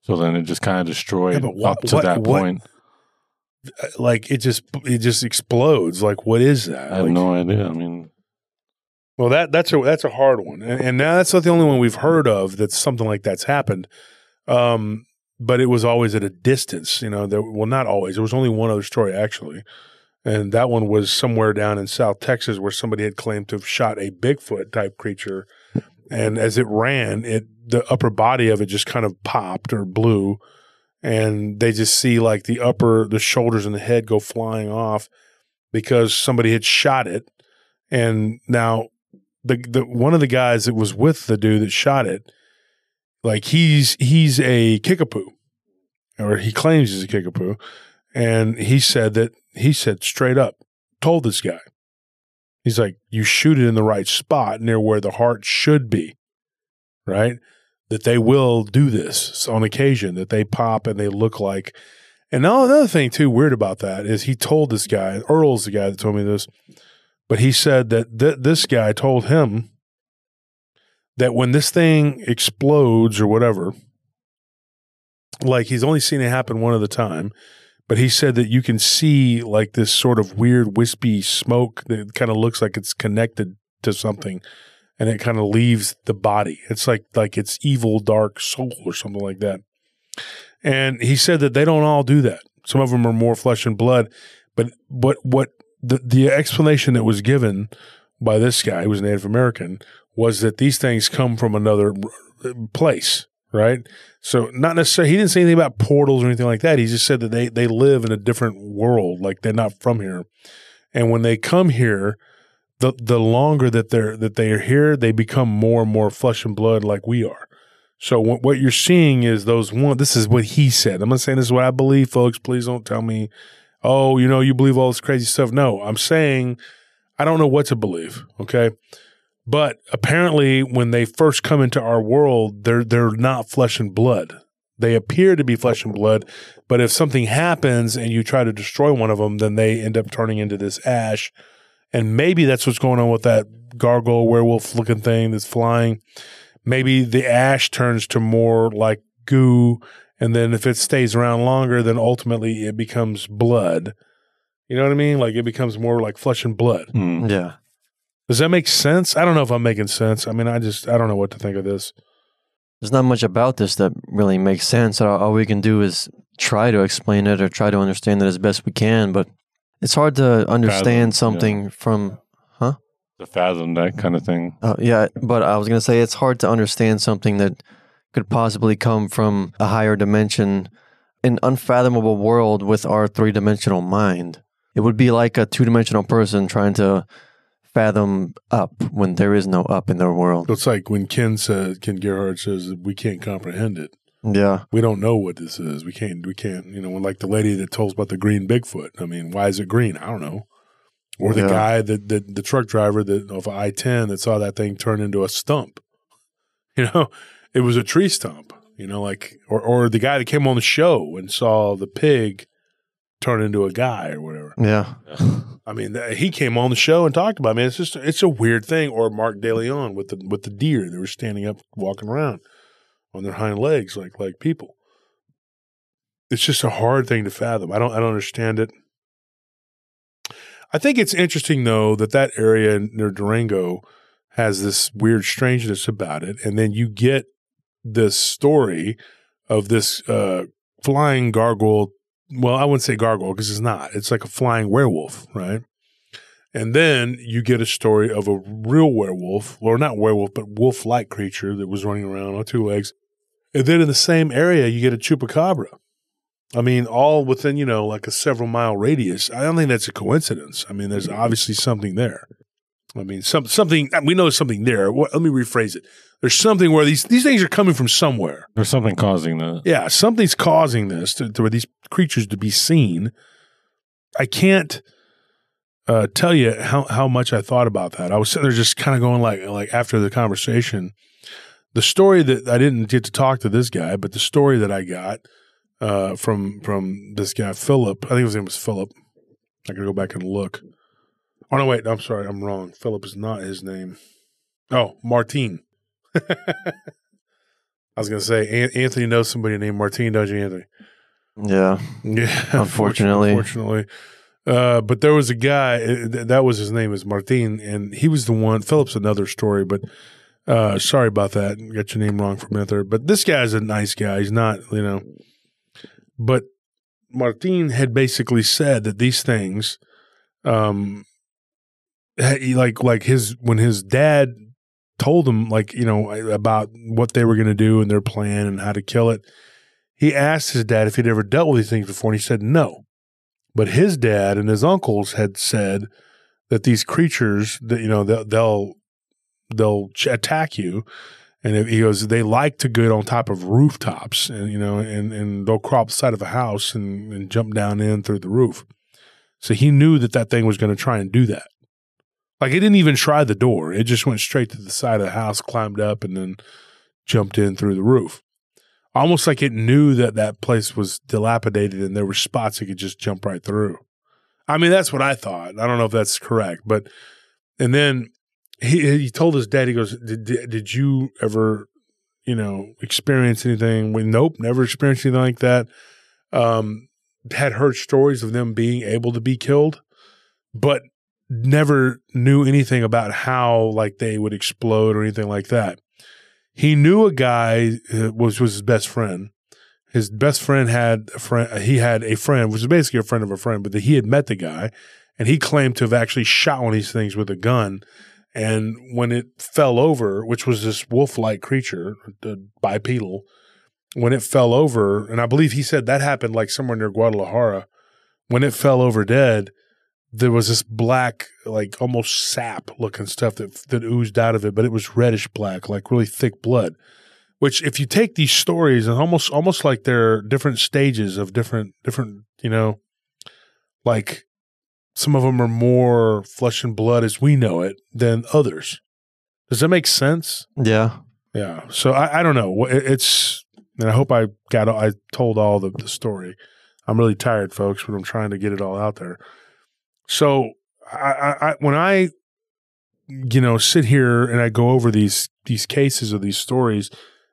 So then it just kind of destroyed Yeah, but what- up to what- that what- point. Like it just it just explodes. Like what is that? I have Like- no idea. I mean, Well, that that's a that's a hard one, and, and now that's not the only one we've heard of that something like that's happened. Um, but it was always at a distance, you know. There, well, not always. There was only one other story actually, and that one was somewhere down in South Texas where somebody had claimed to have shot a Bigfoot type creature, and as it ran, it the upper body of it just kind of popped or blew, and they just see like the upper the shoulders and the head go flying off because somebody had shot it, and now the the one of the guys that was with the dude that shot it, like he's he's a kickapoo, or he claims he's a kickapoo, and he said that he said straight up, told this guy, he's like, you shoot it in the right spot near where the heart should be, right? That they will do this on occasion, that they pop and they look like. And now another thing too weird about that is he told this guy, Earl's the guy that told me this but he said that th- this guy told him that when this thing explodes or whatever, like he's only seen it happen one a time, but he said that you can see like this sort of weird wispy smoke that kind of looks like it's connected to something and it kind of leaves the body. It's like like it's evil dark soul or something like that. And he said that they don't all do that. Some of them are more flesh and blood, but but what the the explanation that was given by this guy who was Native American was that these things come from another place, right? So not necessarily he didn't say anything about portals or anything like that. He just said that they they live in a different world, like they're not from here. And when they come here, the the longer that they're that they are here, they become more and more flesh and blood like we are. So what, what you're seeing is those one. This is what he said. I'm not saying this is what I believe, folks. Please don't tell me, oh, you know, you believe all this crazy stuff. No, I'm saying I don't know what to believe. Okay, but apparently, when they first come into our world, they're they're not flesh and blood. They appear to be flesh and blood, but if something happens and you try to destroy one of them, then they end up turning into this ash. And maybe that's what's going on with that gargoyle werewolf looking thing that's flying. Maybe the ash turns to more like goo. And then if it stays around longer, then ultimately it becomes blood. You know what I mean? Like it becomes more like flesh and blood. Hmm. Yeah. Does that make sense? I don't know if I'm making sense. I mean, I just, I don't know what to think of this. There's not much about this that really makes sense. All, all we can do is try to explain it or try to understand it as best we can, but it's hard to understand yeah. something from. Huh? To fathom that kind of thing. Uh, yeah, but I was gonna say it's hard to understand something that could possibly come from a higher dimension, an unfathomable world with our three dimensional mind. It would be like a two dimensional person trying to fathom up when there is no up in their world. It's like when Ken says, Ken Gerhard says we can't comprehend it. Yeah, We don't know what this is. We can't, we can't, you know, like the lady that told us about the green Bigfoot. I mean, why is it green? I don't know. Or the Yeah. guy that, that the truck driver that of I 10 that saw that thing turn into a stump. You know, it was a tree stump, you know, like, or, or the guy that came on the show and saw the pig turn into a guy or whatever. yeah, I mean, th- he came on the show and talked about. It. Man, it's just it's a weird thing. Or Mark DeLeon with the with the deer, they were standing up, walking around on their hind legs like like people. It's just a hard thing to fathom. I don't I don't understand it. I think it's interesting though that that area near Durango has this weird strangeness about it, and then you get this story of this uh, flying gargoyle well, I wouldn't say gargoyle because it's not. It's like a flying werewolf, right? And then you get a story of a real werewolf, or not werewolf, but wolf like creature that was running around on two legs. And then in the same area, you get a chupacabra. I mean, all within, you know, like a several mile radius. I don't think that's a coincidence. I mean, there's obviously something there. I mean, some, something, we know something there. What, let me rephrase it. There's something where these, these things are coming from somewhere. There's something causing that. Yeah, something's causing this to, to where these creatures to be seen. I can't uh, tell you how, how much I thought about that. I was sitting there just kind of going like like after the conversation, the story that I didn't get to talk to this guy, but the story that I got uh, from from this guy Philip, I think his name was Philip. I gotta go back and look. Oh no, wait, I'm sorry, I'm wrong. Philip is not his name. Oh, Martine. I was gonna say An- Anthony knows somebody named Martine, don't you, Anthony? yeah. Yeah, Unfortunately. unfortunately. Uh, but there was a guy uh, th- that was his name is Martin, and he was the one. Philip's another story, but uh, sorry about that. Got your name wrong for a minute there. But this guy's a nice guy. He's not, you know. But Martin had basically said that these things, um, like like his when his dad told him like you know about what they were going to do and their plan and how to kill it he asked his dad if he'd ever dealt with these things before, and he said no. But his dad and his uncles had said that these creatures, that you know, they'll they'll, they'll attack you, and he goes, they like to get on top of rooftops, and you know, and and they'll crawl up the side of a house and, and jump down in through the roof. So he knew that that thing was going to try and do that. Like it didn't even try the door; it just went straight to the side of the house, climbed up, and then jumped in through the roof almost like it knew that that place was dilapidated and there were spots it could just jump right through. I mean, that's what I thought. I don't know if that's correct, but and then he he told his dad, he goes, "Did did, did you ever, you know, experience anything?" We nope, never experienced anything like that. Um, had heard stories of them being able to be killed, but never knew anything about how like they would explode or anything like that he knew a guy uh, was his best friend. His best friend had a friend. He had a friend, which is basically a friend of a friend, but that he had met the guy, and he claimed to have actually shot one of these things with a gun. And when it fell over, which was this wolf-like creature, the bipedal, when it fell over, and I believe he said that happened like somewhere near Guadalajara. When it fell over dead, there was this black, like almost sap looking stuff that that oozed out of it, but it was reddish black, like really thick blood. Which, if you take these stories and almost almost like they're different stages of different different, you know, like some of them are more flesh and blood as we know it than others. Does that make sense? Yeah. Yeah. So I, I don't know. It's and I hope I got I told all the, the story. I'm really tired, folks, but I'm trying to get it all out there. So I, I, when I you know sit here and I go over these these cases or these stories,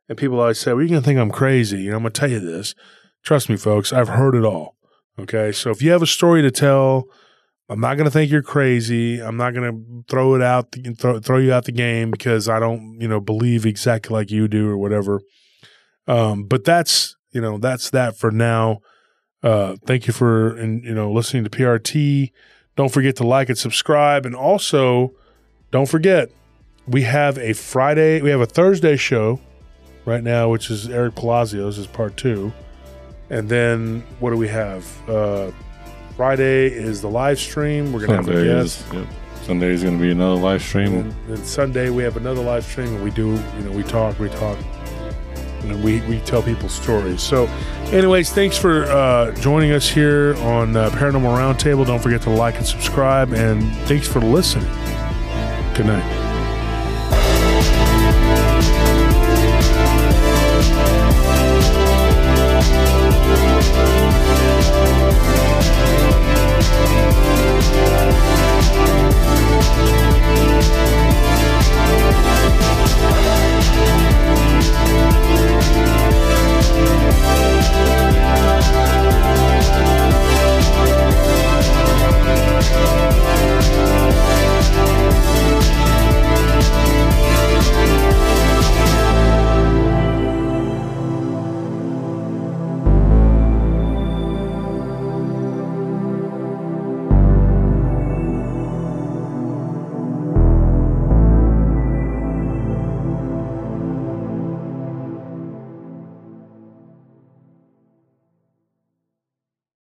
and people always say, "Well, you're gonna think I'm crazy." Know, I'm gonna tell you this. Trust me, folks. I've heard it all. Okay, so if you have a story to tell, I'm not gonna think you're crazy. I'm not gonna throw it out, throw, throw you out the game because I don't, you know, believe exactly like you do or whatever. Um, but that's you know that's that for now. Uh, thank you for and you know listening to PRT. Don't forget to like and subscribe, and also don't forget we have a Friday, we have a Thursday show right now, which is Eric Palacios is part two, and then what do we have? Uh, Friday is the live stream. We're gonna have a guest. is, yep. Sunday is going to be another live stream. And then Sunday we have another live stream, and we do, you know, we talk, we talk, and we we tell people stories. So, anyways, thanks for uh, joining us here on uh, Paranormal Roundtable. Don't forget to like and subscribe, and thanks for listening. Good night.